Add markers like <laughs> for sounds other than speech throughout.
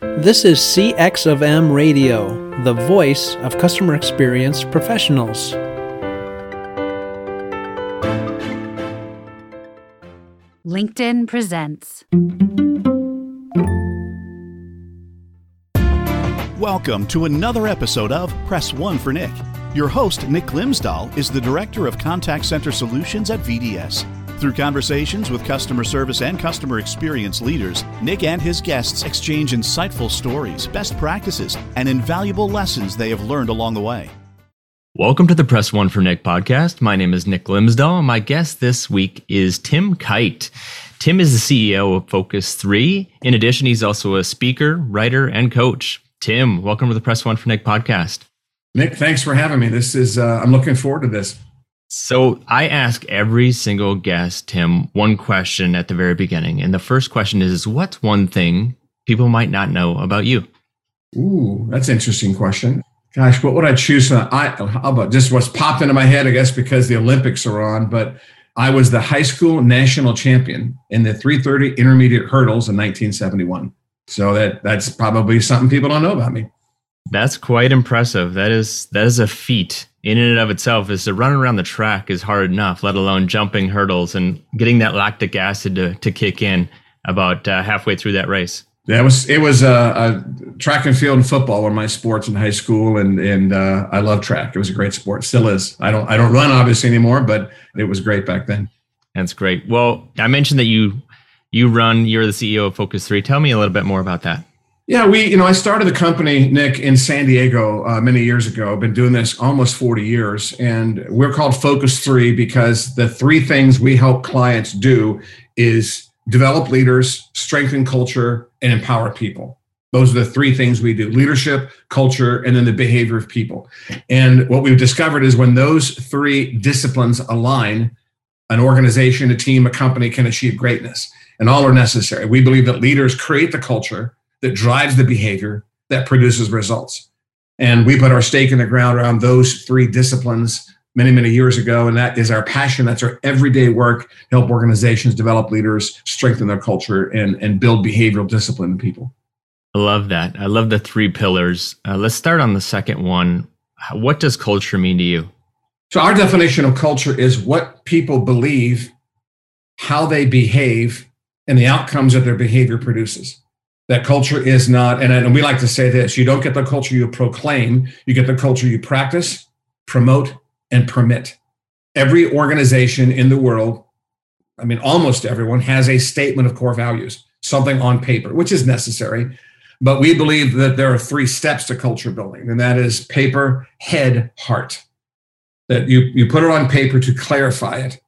This is CX of M Radio, the voice of customer experience professionals. LinkedIn presents. Welcome to another episode of Press One for Nick. Your host, Nick Glimsdahl, is the Director of Contact Center Solutions at VDS. Through conversations with customer service and customer experience leaders, Nick and his guests exchange insightful stories, best practices, and invaluable lessons they have learned along the way. Welcome to the Press One for Nick podcast. My name is Nick Glimsdahl, and my guest this week is Tim Kight. Tim is the CEO of Focus 3. In addition, he's also a speaker, writer, and coach. Tim, welcome to the Press One for Nick podcast. Nick, thanks for having me. This is, uh, I'm looking forward to this. So I ask every single guest, Tim, one question at the very beginning. And the first question is what's one thing people might not know about you? Ooh, that's an interesting question. Gosh, what would I choose? I, how about just what's popped into my head, I guess, because the Olympics are on, but I was the high school national champion in the 330 intermediate hurdles in 1971. So that that's probably something people don't know about me. That's quite impressive. That is that is a feat in and of itself. Is to run around the track is hard enough, let alone jumping hurdles and getting that lactic acid to, to kick in about uh, halfway through that race. Yeah, it was it was uh, track and field and football were my sports in high school, and and uh, I love track. It was a great sport, still is. I don't I don't run obviously anymore, but it was great back then. That's great. Well, I mentioned that you you run. You're the CEO of Focus Three. Tell me a little bit more about that. Yeah, we, you know, I started the company, Nick, in San Diego uh, many years ago. I've been doing this almost 40 years, and we're called Focus 3 because the three things we help clients do is develop leaders, strengthen culture, and empower people. Those are the three things we do leadership, culture, and then the behavior of people. And what we've discovered is when those three disciplines align, an organization, a team, a company can achieve greatness, and all are necessary. We believe that leaders create the culture that drives the behavior that produces results. And we put our stake in the ground around those three disciplines many, many years ago. And that is our passion. That's our everyday work help organizations develop leaders, strengthen their culture, and, and build behavioral discipline in people. I love that. I love the three pillars. Uh, let's start on the second one. What does culture mean to you? So, our definition of culture is what people believe, how they behave, and the outcomes that their behavior produces that culture is not and, and we like to say this you don't get the culture you proclaim you get the culture you practice promote and permit. Every organization in the world i mean almost everyone has a statement of core values something on paper which is necessary but we believe that there are three steps to culture building and that is paper head heart. That you, you put it on paper to clarify it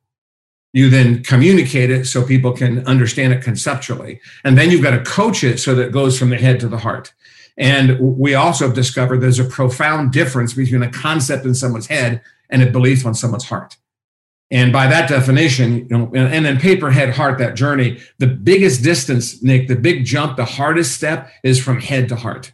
you then communicate it so people can understand it conceptually. And then you've got to coach it so that it goes from the head to the heart. And we also have discovered there's a profound difference between a concept in someone's head and a belief on someone's heart. And by that definition, you know, and then paper, head, heart, that journey, the biggest distance, Nick, the big jump, the hardest step is from head to heart.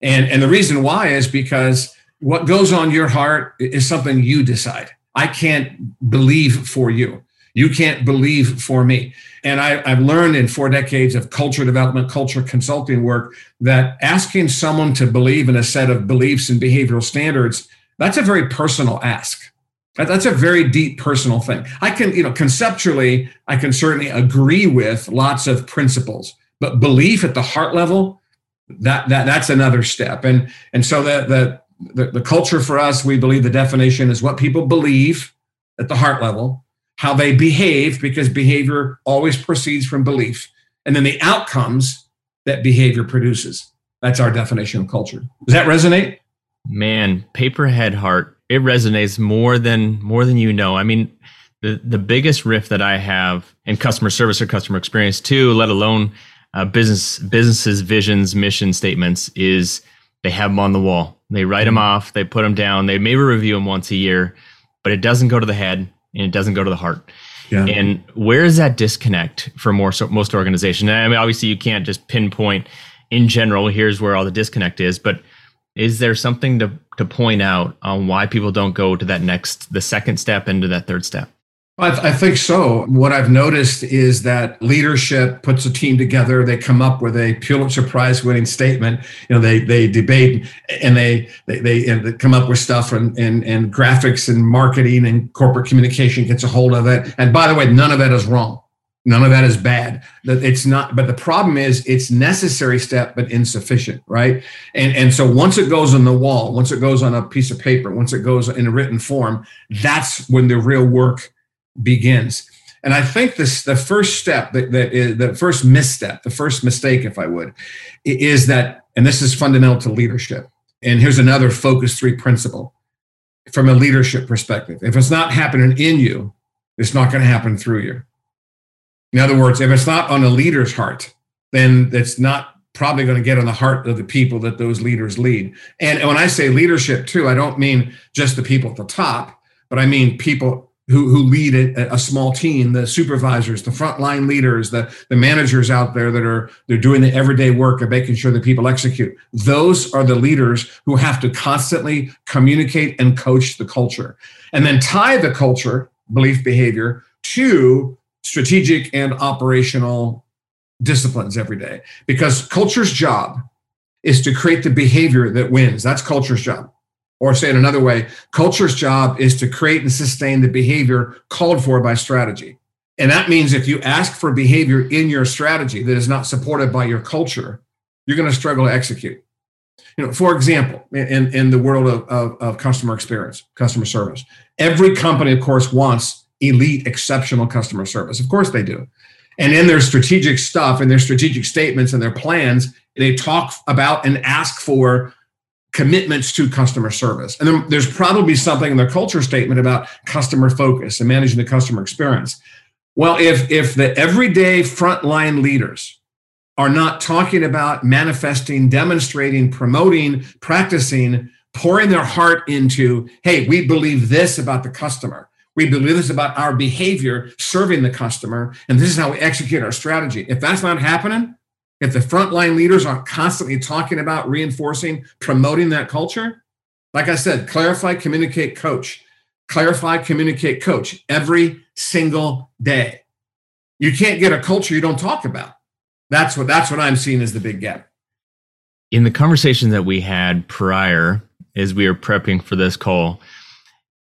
And, and the reason why is because what goes on your heart is something you decide. I can't believe for you. You can't believe for me. And I, have learned in four decades of culture development, culture consulting work that asking someone to believe in a set of beliefs and behavioral standards, that's a very personal ask. That's a very deep personal thing. I can, you know, conceptually, I can certainly agree with lots of principles, but belief at the heart level, that that that's another step. And and so the, the the culture for us, we believe the definition is what people believe at the heart level how they behave, because behavior always proceeds from belief, and then the outcomes that behavior produces. That's our definition of culture. Does that resonate? Man, paperhead heart, it resonates more than more than you know. I mean, the the biggest riff that I have in customer service or customer experience too, let alone uh, business businesses visions mission statements is they have them on the wall. They write them mm-hmm. off, they put them down, they maybe review them once a year, but it doesn't go to the head and it doesn't go to the heart. Yeah. And where is that disconnect for more so, most organizations? I mean, obviously, you can't just pinpoint in general. Here's where all the disconnect is, but is there something to to point out on why people don't go to that next, the second step into that third step? I, th- I, think so. What I've noticed is that leadership puts a team together. They come up with a Pulitzer Prize winning statement. You know, they they debate and they they, they, and they come up with stuff and, and and graphics and marketing and corporate communication gets a hold of it. And by the way, none of that is wrong. None of that is bad. That it's not. But the problem is, it's necessary step, but insufficient, right? And and so once it goes on the wall, once it goes on a piece of paper, once it goes in a written form, that's when the real work begins. And I think this the first step that, the first misstep, the first mistake, if I would, is that, and this is fundamental to leadership. And here's another focus three principle from a leadership perspective. If it's not happening in you, it's not going to happen through you. In other words, if it's not on a leader's heart, then it's not probably going to get on the heart of the people that those leaders lead. And when I say leadership too, I don't mean just the people at the top, but I mean people who, who lead a, a, small team, the supervisors, the frontline leaders, the, the managers out there that are they're doing the everyday work of making sure that people execute. Those are the leaders who have to constantly communicate and coach the culture. And then tie the culture, belief behavior, to strategic and operational disciplines every day. Because culture's job is to create the behavior that wins. That's culture's job. Or say it another way, culture's job is to create and sustain the behavior called for by strategy. And that means if you ask for behavior in your strategy that is not supported by your culture, you're going to struggle to execute. You know, for example, in, in the world of, of, of customer experience, customer service, every company, of course, wants elite, exceptional customer service. Of course they do. And in their strategic stuff and their strategic statements and their plans, they talk about and ask for commitments to customer service. And then there's probably something in their culture statement about customer focus and managing the customer experience. Well, if if the everyday frontline leaders are not talking about manifesting, demonstrating, promoting, practicing, pouring their heart into, hey, we believe this about the customer. We believe this about our behavior serving the customer, and this is how we execute our strategy. If that's not happening, if the frontline leaders aren't constantly talking about reinforcing, promoting that culture, like I said, clarify, communicate, coach. Clarify, communicate, coach every single day. You can't get a culture you don't talk about. That's what that's what I'm seeing as the big gap. In the conversation that we had prior, as we were prepping for this call,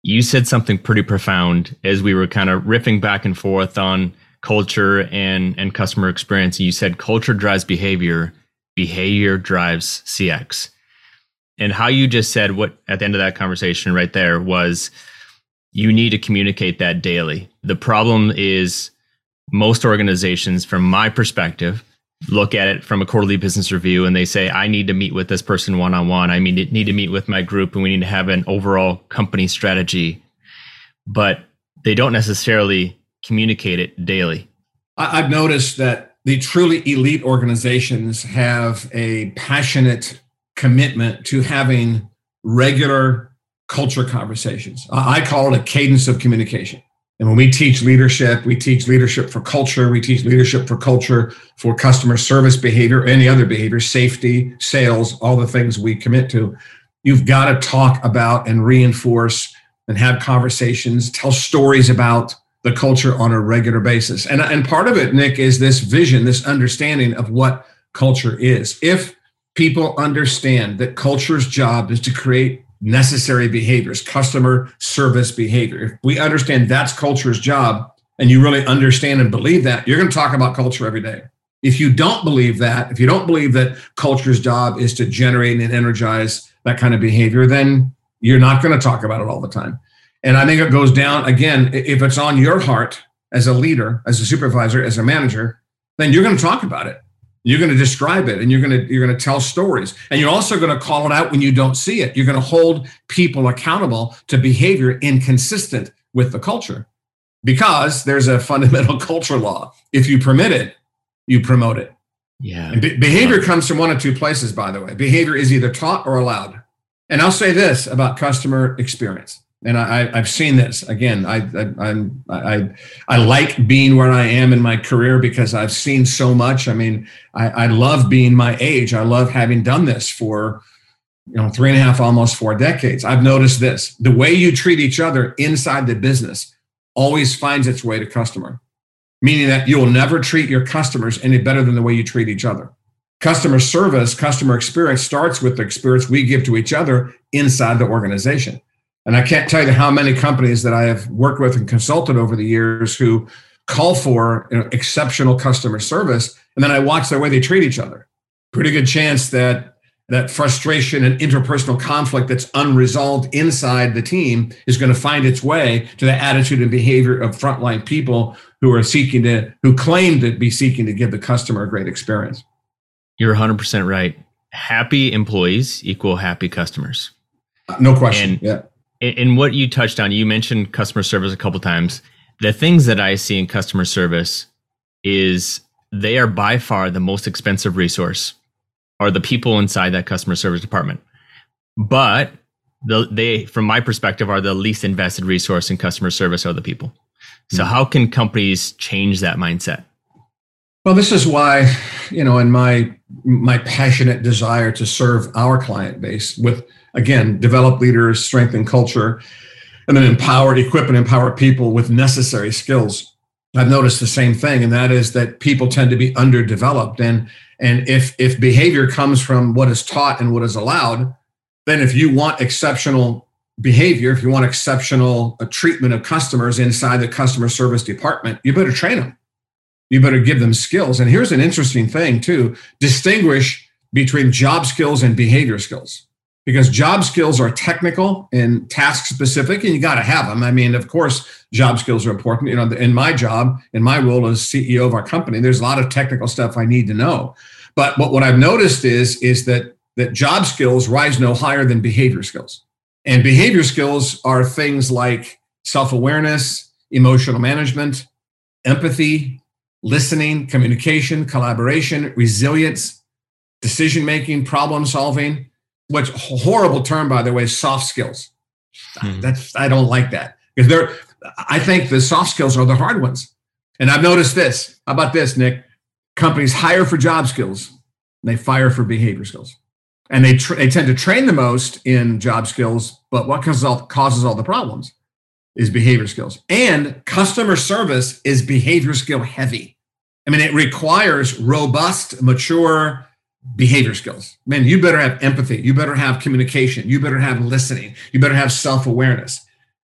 you said something pretty profound as we were kind of riffing back and forth on culture and and customer experience. You said culture drives behavior, behavior drives CX. And how you just said what at the end of that conversation right there was you need to communicate that daily. The problem is most organizations from my perspective look at it from a quarterly business review and they say I need to meet with this person one on one. I mean need to meet with my group and we need to have an overall company strategy. But they don't necessarily communicate it daily? I've noticed that the truly elite organizations have a passionate commitment to having regular culture conversations. I call it a cadence of communication. And when we teach leadership, we teach leadership for culture, we teach leadership for culture, for customer service behavior, any other behavior, safety, sales, all the things we commit to. You've got to talk about and reinforce and have conversations, tell stories about the culture on a regular basis. And, and part of it, Nick, is this vision, this understanding of what culture is. If people understand that culture's job is to create necessary behaviors, customer service behavior, if we understand that's culture's job, and you really understand and believe that, you're going to talk about culture every day. If you don't believe that, if you don't believe that culture's job is to generate and energize that kind of behavior, then you're not going to talk about it all the time. And I think it goes down again, if it's on your heart as a leader, as a supervisor, as a manager, then you're going to talk about it. You're going to describe it and you're going to you're going to tell stories. And you're also going to call it out when you don't see it. You're going to hold people accountable to behavior inconsistent with the culture. Because there's a fundamental <laughs> culture law. If you permit it, you promote it. Yeah. Be- behavior comes from one of two places, by the way. Behavior is either taught or allowed. And I'll say this about customer experience and I, have seen this again. I, I, I'm, I, I like being where I am in my career because I've seen so much. I mean, I, I love being my age. I love having done this for, you know, three and a half, almost four decades. I've noticed this: the way you treat each other inside the business always finds its way to customer, meaning that you'll never treat your customers any better than the way you treat each other. Customer service, customer experience starts with the experience we give to each other inside the organization. And I can't tell you how many companies that I have worked with and consulted over the years who call for you know, exceptional customer service, and then I watch the way they treat each other. Pretty good chance that that frustration and interpersonal conflict that's unresolved inside the team is going to find its way to the attitude and behavior of frontline people who are seeking to who claim to be seeking to give the customer a great experience. You're 100% right. Happy employees equal happy customers. No question. And, yeah in what you touched on you mentioned customer service a couple times the things that i see in customer service is they are by far the most expensive resource are the people inside that customer service department. But the, they, from my perspective, are the least invested resource in customer service are the people. So, mm-hmm. how can companies change that mindset? Well, this is why, you know, in my my passionate desire to serve our client base with again, develop leaders, strengthen culture, and then empower, equip, and empower people with necessary skills. I've noticed the same thing, and that is that people tend to be underdeveloped. And and if if behavior comes from what is taught and what is allowed, then if you want exceptional behavior, if you want exceptional uh, treatment of customers inside the customer service department, you better train them. You better give them skills. And here's an interesting thing too: distinguish between job skills and behavior skills because job skills are technical and task specific and you got to have them. I mean of course job skills are important. You know in my job in my role as ceo of our company there's a lot of technical stuff i need to know. But what, what i've noticed is is that that job skills rise no higher than behavior skills. And behavior skills are things like self-awareness emotional management empathy listening communication collaboration resilience decision making problem solving which horrible term by the way soft skills. Mm-hmm. that's i don't like that. Because they're i think the soft skills are the hard ones. And i've noticed this. How about this nick? Companies hire for job skills they fire for behavior skills. And they, tra- they tend to train the most in job skills but what causes all, causes all the problems is behavior skills. And customer service is behavior skill heavy. I mean it requires robust mature behavior skills. Man, you better have empathy. You better have communication. You better have listening. You better have self awareness.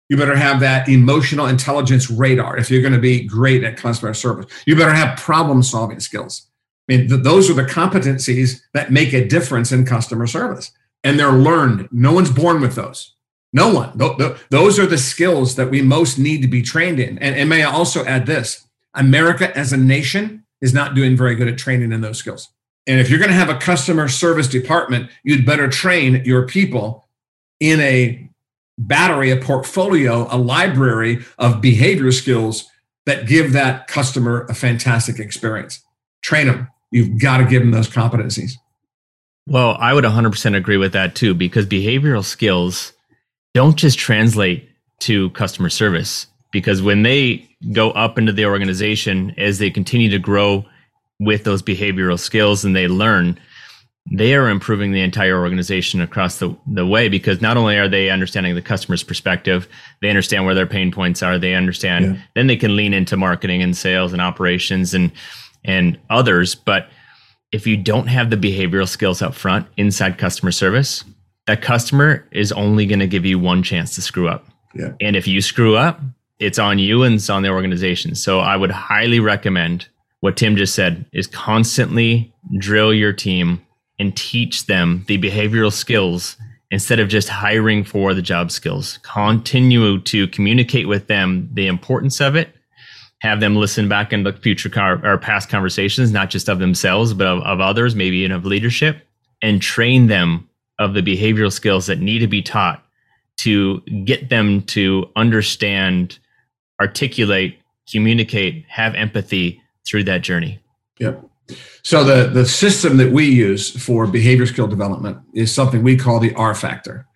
You better have that emotional intelligence radar if you're going to be great at customer service. You better have problem solving skills. I mean, th- those are the competencies that make a difference in customer service. And they're learned. No one's born with those. No one. Th- th- those are the skills that we most need to be trained in. And, and may I also add this America as a nation is not doing very good at training in those skills. And if you're going to have a customer service department, you'd better train your people in a battery, a portfolio, a library of behavior skills that give that customer a fantastic experience. Train them. You've got to give them those competencies. Well, I would 100% agree with that too, because behavioral skills don't just translate to customer service. Because when they go up into the organization as they continue to grow with those behavioral skills and they learn, they are improving the entire organization across the, the way because not only are they understanding the customer's perspective, they understand where their pain points are, they understand, yeah. then they can lean into marketing and sales and operations and and others. But if you don't have the behavioral skills up front inside customer service, that customer is only going to give you one chance to screw up. Yeah. And if you screw up, it's on you and it's on the organization. So I would highly recommend what Tim just said is constantly drill your team and teach them the behavioral skills instead of just hiring for the job skills. Continue to communicate with them the importance of it. Have them listen back into future car or past conversations, not just of themselves, but of, of others, maybe even of leadership, and train them of the behavioral skills that need to be taught to get them to understand, articulate, communicate, have empathy, through that journey. Yep. So the the system that we use for behavior skill development is something we call the R factor.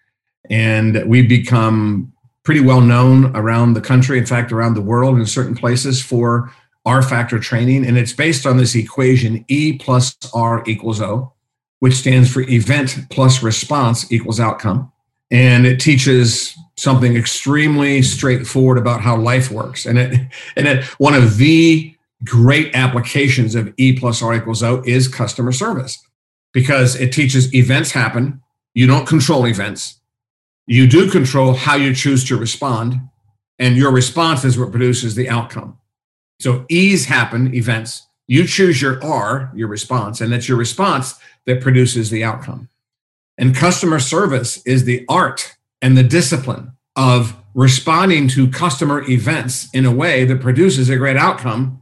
And we become pretty well known around the country, in fact, around the world in certain places for R factor training. And it's based on this equation E plus R equals O, which stands for event plus response equals outcome. and it teaches something extremely straightforward about how life works. And it and it one of the great applications of E plus R equals O is customer service because it teaches events happen. You don't control events. You do control how you choose to respond, and your response is what produces the outcome. So E's happen, events. You choose your R, your response, and it's your response that produces the outcome. And customer service is the art and the discipline of responding to customer events in a way that produces a great outcome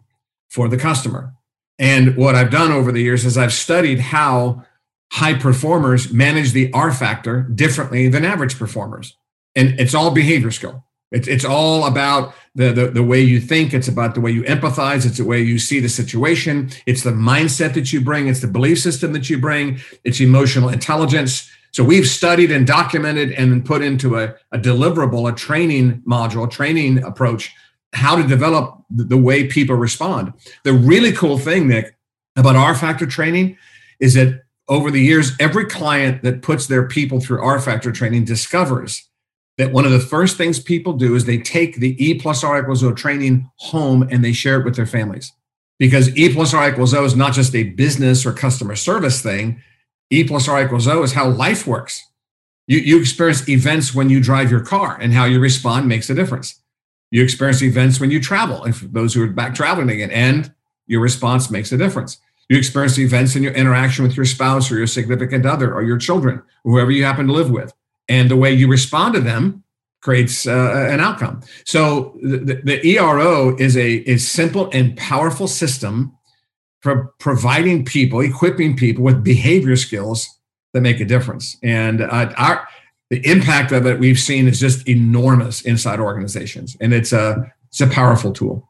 for the customer. And what I've done over the years is I've studied how high performers manage the R factor differently than average performers. And it's all behavior skill. It's, it's all about the, the, the way you think. It's about the way you empathize. It's the way you see the situation. It's the mindset that you bring. It's the belief system that you bring. It's emotional intelligence. So we've studied and documented and put into a, a deliverable, a training module, a training approach, how to develop the, way people respond. The really cool thing, Nick, about R factor training is that over the years, every client that puts their people through R factor training discovers that one of the first things people do is they take the E plus R equals O training home and they share it with their families. Because E plus R equals O is not just a business or customer service thing. E plus R equals O is how life works. You, you experience events when you drive your car and how you respond makes a difference. You experience events when you travel, and for those who are back traveling again, and your response makes a difference. You experience events in your interaction with your spouse or your significant other or your children, or whoever you happen to live with and the way you respond to them creates uh, an outcome. So the, the ERO is a is simple and powerful system for providing people, equipping people with behavior skills that make a difference. And uh, our the impact of it we've seen is just enormous inside organizations, and it's a it's a powerful tool.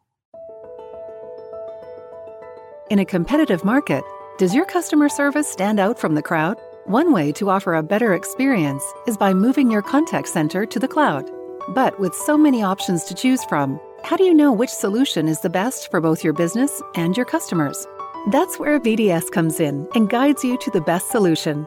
In a competitive market, does your customer service stand out from the crowd? One way to offer a better experience is by moving your contact center to the cloud. But with so many options to choose from, how do you know which solution is the best for both your business and your customers? That's where VDS comes in and guides you to the best solution.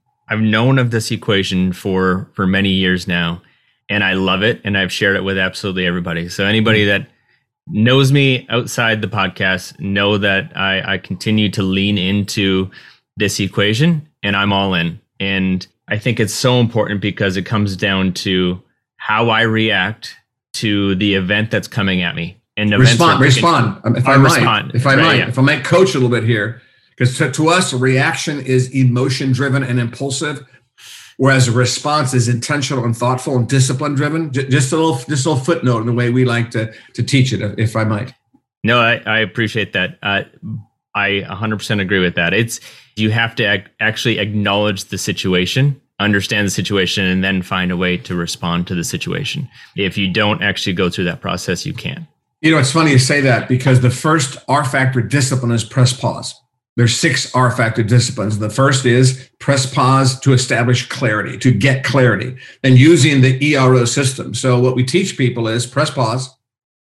I've known of this equation for for many years now, and I love it, and I've shared it with absolutely everybody. So anybody that knows me outside the podcast know that I, I continue to lean into this equation and I'm all in. And I think it's so important because it comes down to how I react to the event that's coming at me. And respond, respond. Um, if I, might, respond, if I right, might, yeah. if I might coach a little bit here, because to, to us, reaction is emotion driven and impulsive whereas a response is intentional and thoughtful and discipline driven. Just a little, just a little footnote in the way we like to to teach it, if I might. No, I, I appreciate that. Uh, I 100% agree with that. It's you have to ac- actually acknowledge the situation, understand the situation, and then find a way to respond to the situation. If you don't actually go through that process, you can't. You know, it's funny you say that because the first R factor discipline is press pause. There's six R factor disciplines. The first is press pause to establish clarity, to get clarity, and using the ERO system. So, what we teach people is press pause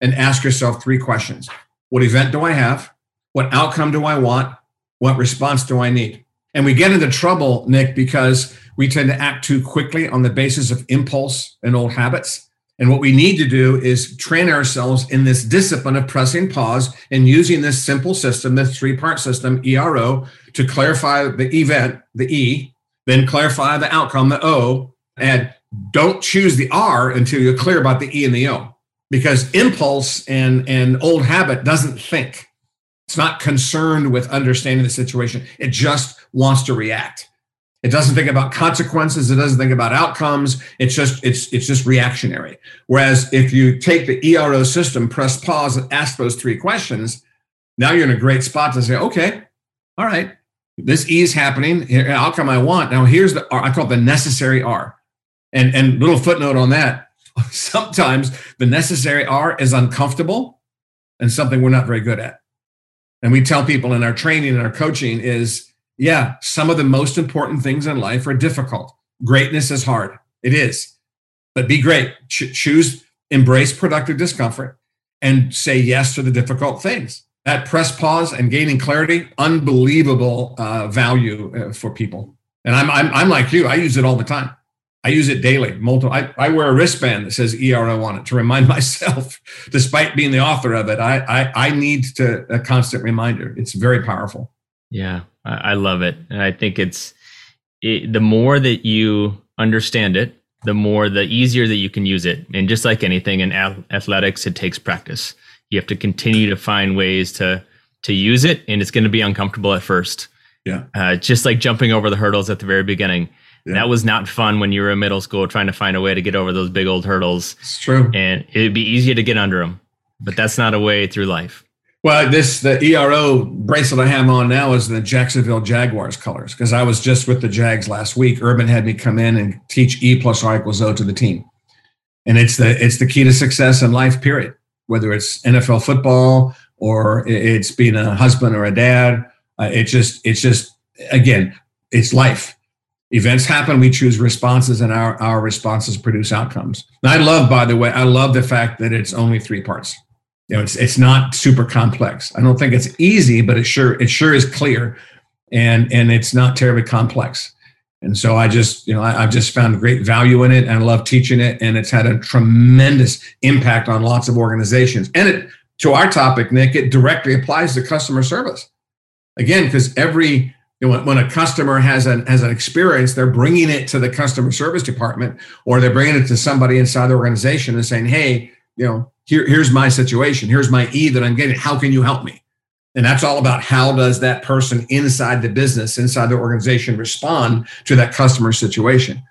and ask yourself three questions What event do I have? What outcome do I want? What response do I need? And we get into trouble, Nick, because we tend to act too quickly on the basis of impulse and old habits. And what we need to do is train ourselves in this discipline of pressing pause and using this simple system, this three part system, ERO, to clarify the event, the E, then clarify the outcome, the O, and don't choose the R until you're clear about the E and the O. Because impulse and, and old habit doesn't think. It's not concerned with understanding the situation. It just wants to react. It doesn't think about consequences. It doesn't think about outcomes. It's just it's it's just reactionary. Whereas if you take the ERO system, press pause, and ask those three questions, now you're in a great spot to say, okay, all right, this E is happening. Outcome I want. Now here's the R. I call it the necessary R. And and little footnote on that. <laughs> sometimes the necessary R is uncomfortable and something we're not very good at. And we tell people in our training and our coaching is, yeah, some of the most important things in life are difficult. Greatness is hard. It is. But be great. Ch- choose, embrace productive discomfort and say yes to the difficult things. That press pause and gaining clarity, unbelievable uh, value uh, for people. And I'm, I'm, I'm like you, I use it all the time. I use it daily. Multiple. I, I wear a wristband that says ERO on it to remind <laughs> myself, despite being the author of it. I I, I need to a constant reminder. It's very powerful. Yeah, I, love it, and I think it's it, the more that you understand it, the more the easier that you can use it. And just like anything in athletics, it takes practice. You have to continue to find ways to to use it, and it's going to be uncomfortable at first. Yeah, uh, just like jumping over the hurdles at the very beginning yeah. That was not fun when you were in middle school trying to find a way to get over those big old hurdles. It's true. And it'd be easier to get under them, but that's not a way through life. Well, this the ERO bracelet I have on now is the Jacksonville Jaguars colors because I was just with the Jags last week. Urban had me come in and teach E plus R equals O to the team, and it's the it's the key to success in life. Period. Whether it's NFL football or it's being a husband or a dad, uh, it just it's just again it's life events happen we choose responses and our, our responses produce outcomes and i love by the way i love the fact that it's only three parts you know it's it's not super complex. I don't think it's easy but it sure it sure is clear and and it's not terribly complex. And so i just you know I, have just found great value in it and i love teaching it and it's had a tremendous impact on lots of organizations. And it to our topic nick it directly applies to customer service. Again because every you know, when, when a customer has an has an experience, they're bringing it to the customer service department, or they're bringing it to somebody inside the organization and saying, "Hey, you know, here, here's my situation. Here's my E that I'm getting. How can you help me?" And that's all about how does that person inside the business, inside the organization, respond to that customer situation.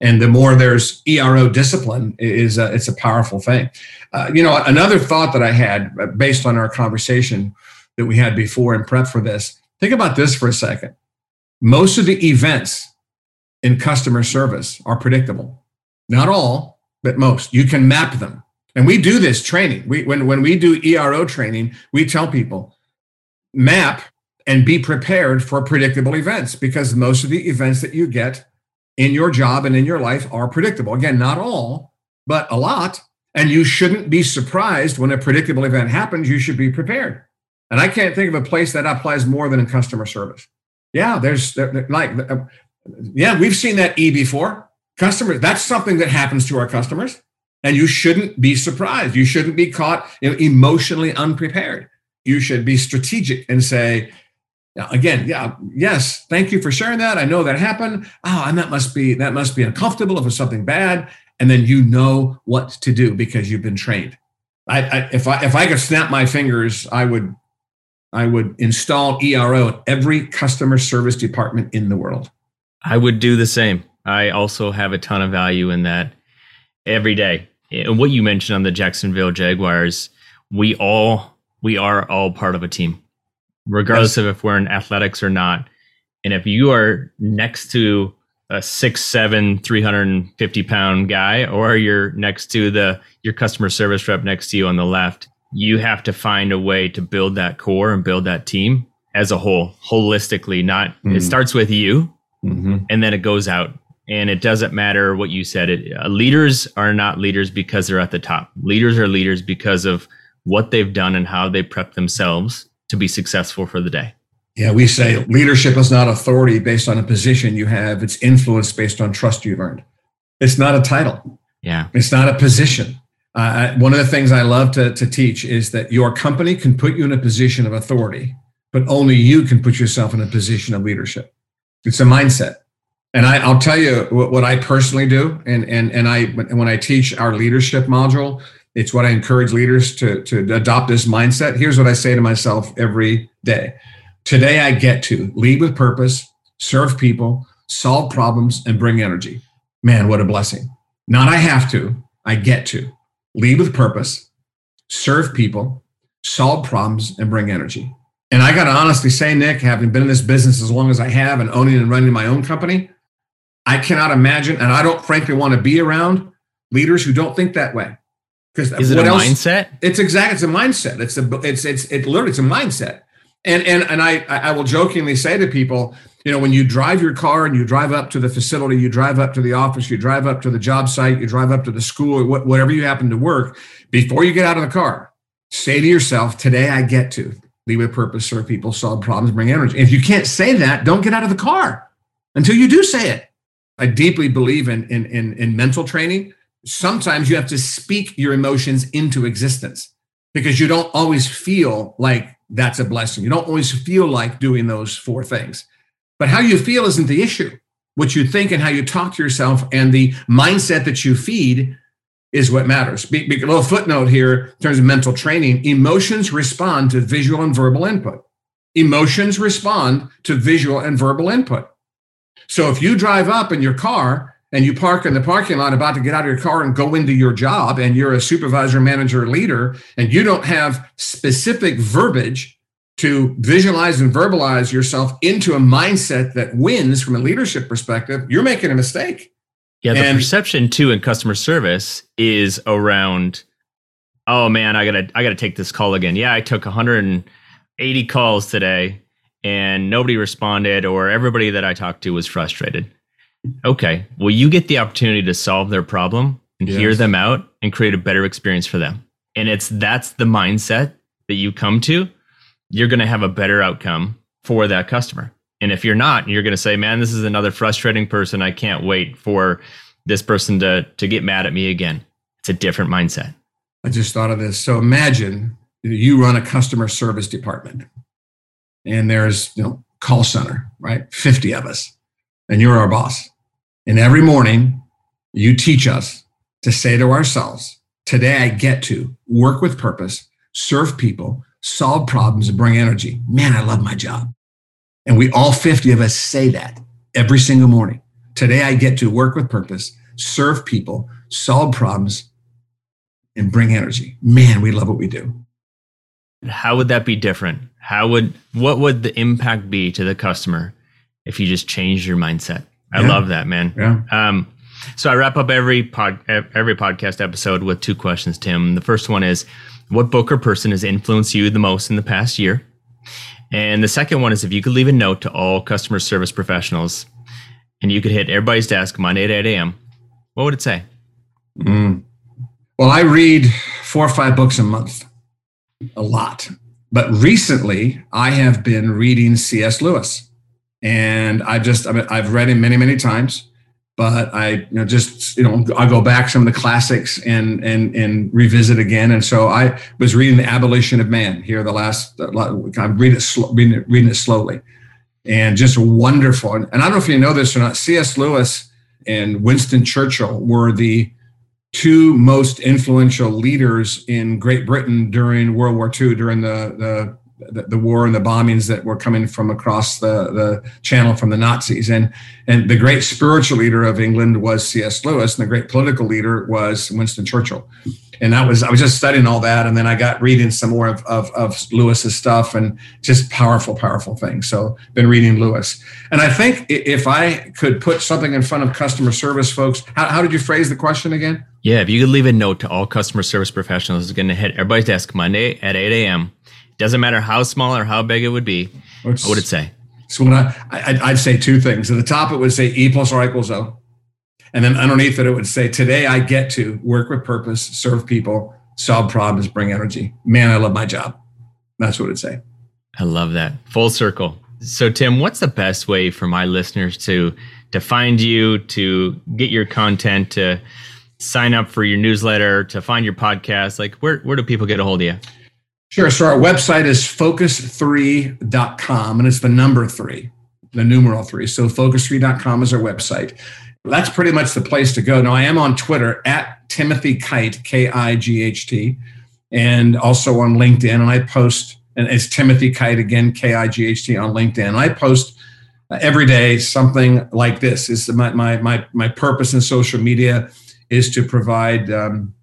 And the more there's ERO discipline, is a, it's a powerful thing. Uh, you know, another thought that I had uh, based on our conversation that we had before in prep for this Think about this for a second. Most of the events in customer service are predictable. Not all, but most. You can map them. And we do this training. We, when, when we do ERO training, we tell people map and be prepared for predictable events because most of the events that you get in your job and in your life are predictable. Again, not all, but a lot. And you shouldn't be surprised when a predictable event happens. You should be prepared. And I can't think of a place that applies more than in customer service. Yeah, there's like, uh, yeah, we've seen that E before. Customers, that's something that happens to our customers. And you shouldn't be surprised. You shouldn't be caught emotionally unprepared. You should be strategic and say, again, yeah, yes, thank you for sharing that. I know that happened. Oh, and that must be that must be uncomfortable if it's something bad. And then you know what to do because you've been trained. I, I, if I if I could snap my fingers, I would I would install ERO in every customer service department in the world. I would do the same. I also have a ton of value in that every day. And what you mentioned on the Jacksonville Jaguars, we all we are all part of a team, regardless yes. of if we're in athletics or not. And if you are next to a six seven 350 pound guy or you're next to the your customer service rep next to you on the left you have to find a way to build that core and build that team as a whole, holistically. Not mm-hmm. it starts with you, mm-hmm. and then it goes out. And it doesn't matter what you said. It, uh, leaders are not leaders because they're at the top. Leaders are leaders because of what they've done and how they prep themselves to be successful for the day. Yeah, we say leadership is not authority based on a position you have. It's influence based on trust you've earned. It's not a title. Yeah. It's not a position. Uh, one of the things I love to, to teach is that your company can put you in a position of authority, but only you can put yourself in a position of leadership. It's a mindset. And I, will tell you what, what, I personally do. And, and, and I, when I teach our leadership module, it's what I encourage leaders to, to adopt this mindset. Here's what I say to myself every day. Today I get to lead with purpose, serve people, solve problems, and bring energy. Man, what a blessing. Not I have to, I get to lead with purpose, serve people, solve problems, and bring energy. And I got to honestly say, Nick, having been in this business as long as I have and owning and running my own company, I cannot imagine, and I don't frankly want to be around leaders who don't think that way. Because is it a else? mindset? It's exact. It's a mindset. It's a. It's it's it literally. It's a mindset. And and and I I will jokingly say to people, you know, when you drive your car and you drive up to the facility, you drive up to the office, you drive up to the job site, you drive up to the school, whatever you happen to work, before you get out of the car, say to yourself, today I get to lead with purpose, serve people, solve problems, bring energy. If you can't say that, don't get out of the car until you do say it. I deeply believe in, in, in, in mental training. Sometimes you have to speak your emotions into existence because you don't always feel like that's a blessing. You don't always feel like doing those four things. But how you feel isn't the issue. What you think and how you talk to yourself and the mindset that you feed is what matters. Be, be, a little footnote here in terms of mental training emotions respond to visual and verbal input. Emotions respond to visual and verbal input. So if you drive up in your car and you park in the parking lot about to get out of your car and go into your job and you're a supervisor, manager, leader, and you don't have specific verbiage to visualize and verbalize yourself into a mindset that wins from a leadership perspective, you're making a mistake. Yeah, the and, perception too in customer service is around, oh man, I gotta I gotta take this call again. Yeah, I took 180 calls today and nobody responded, or everybody that I talked to was frustrated. Okay, well, you get the opportunity to solve their problem and yes. hear them out and create a better experience for them. And it's that's the mindset that you come to, you're gonna have a better outcome for that customer. And if you're not, you're going to say, "Man, this is another frustrating person. I can't wait for this person to to get mad at me again." It's a different mindset. I just thought of this. So imagine you run a customer service department, and there's you know call center, right? Fifty of us, and you're our boss. And every morning, you teach us to say to ourselves, "Today I get to work with purpose, serve people, solve problems, and bring energy." Man, I love my job. And we all 50 of us say that every single morning. Today I get to work with purpose, serve people, solve problems, and bring energy. Man, we love what we do. How would that be different? How would what would the impact be to the customer if you just changed your mindset? I yeah. love that, man. Yeah. Um, so I wrap up every pod every podcast episode with two questions, Tim. The first one is, what book or person has influenced you the most in the past year? And the second one is if you could leave a note to all customer service professionals and you could hit everybody's desk Monday at 8 a.m., what would it say? Mm. Well, I read four or five books a month, a lot. But recently, I have been reading C.S. Lewis. And I just, I mean, I've read him many, many times but I you know just you know I go back some of the classics and and and revisit again. And so I was reading the Abolition of Man here the last I'm reading it, reading it reading it slowly, and just wonderful. And, and I don't know if you know this or not. C.S. Lewis and Winston Churchill were the two most influential leaders in Great Britain during World War II during the the the, the, war and the bombings that were coming from across the, the channel from the Nazis. And, and the great spiritual leader of England was C.S. Lewis, and the great political leader was Winston Churchill. And that was, I was just studying all that. And then I got reading some more of, of, of Lewis's stuff and just powerful, powerful things. So been reading Lewis. And I think if I could put something in front of customer service folks, how, how did you phrase the question again? Yeah, if you could leave a note to all customer service professionals, it's going to hit everybody's desk Monday at 8 a.m doesn't matter how small or how big it would be. What would it say? So when I, I would say two things. At the top, it would say E plus R equals O, and then underneath it, it would say today I get to work with purpose, serve people, solve problems, bring energy. Man, I love my job. That's what it'd say. I love that full circle. So Tim, what's the best way for my listeners to to find you, to get your content, to sign up for your newsletter, to find your podcast? Like where where do people get a hold of you? Sure. So our website is focus3.com and it's the number three, the numeral three. So focus3.com is our website. That's pretty much the place to go. Now I am on Twitter at Timothy Kight, K-I-G-H-T, and also on LinkedIn. And I post, and it's Timothy Kight again, K-I-G-H-T on LinkedIn. I post every day something like this. Is my my my my purpose in social media is to provide um,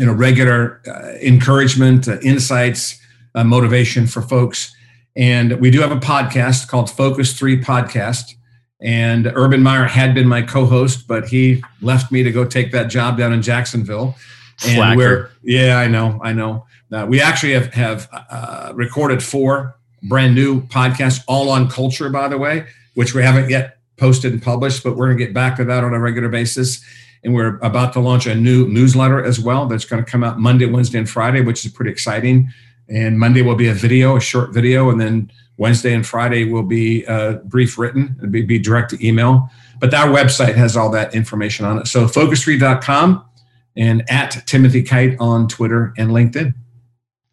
you know regular uh, encouragement, uh, insights, uh, motivation for folks. And we do have a podcast called Focus Three Podcast, And Urban Meyer had been my co-host, but he left me to go take that job down in Jacksonville. And Slacker. we're yeah, I know, I know. Uh, we actually have have uh, recorded four brand new podcasts, all on culture, by the way, which we haven't yet posted and published, but we're going to get back to that on a regular basis. And we're about to launch a new newsletter as well that's going to come out Monday, Wednesday, and Friday, which is pretty exciting. And Monday will be a video, a short video, and then Wednesday and Friday will be uh, brief written. It'll be, be direct to email. But our website has all that information on it. So focus3.com and at Timothy Kight on Twitter and LinkedIn.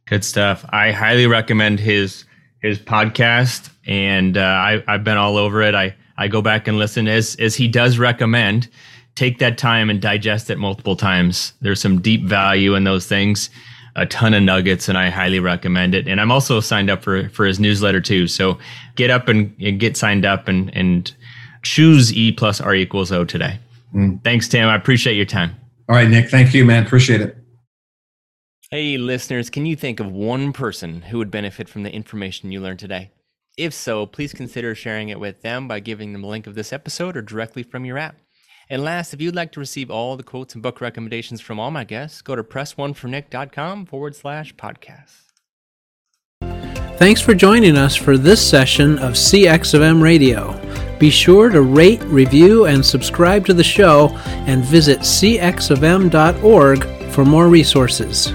Good stuff. I highly recommend his his podcast, and uh, I, I've been all over it. I I go back and listen as as he does recommend. Take that time and digest it multiple times. There's some deep value in those things, a ton of nuggets, and I highly recommend it. And I'm also signed up for for his newsletter too. So get up and, and get signed up and and choose E plus R equals O today. Mm. Thanks, Tim. I appreciate your time. All right, Nick. Thank you, man. Appreciate it. Hey, listeners, can you think of one person who would benefit from the information you learned today? If so, please consider sharing it with them by giving them a link of this episode or directly from your app. And last, if you'd like to receive all the quotes and book recommendations from all my guests, go to pressonefornick.com forward slash podcast. Thanks for joining us for this session of CX of M Radio. Be sure to rate, review, and subscribe to the show and visit cxofm.org for more resources.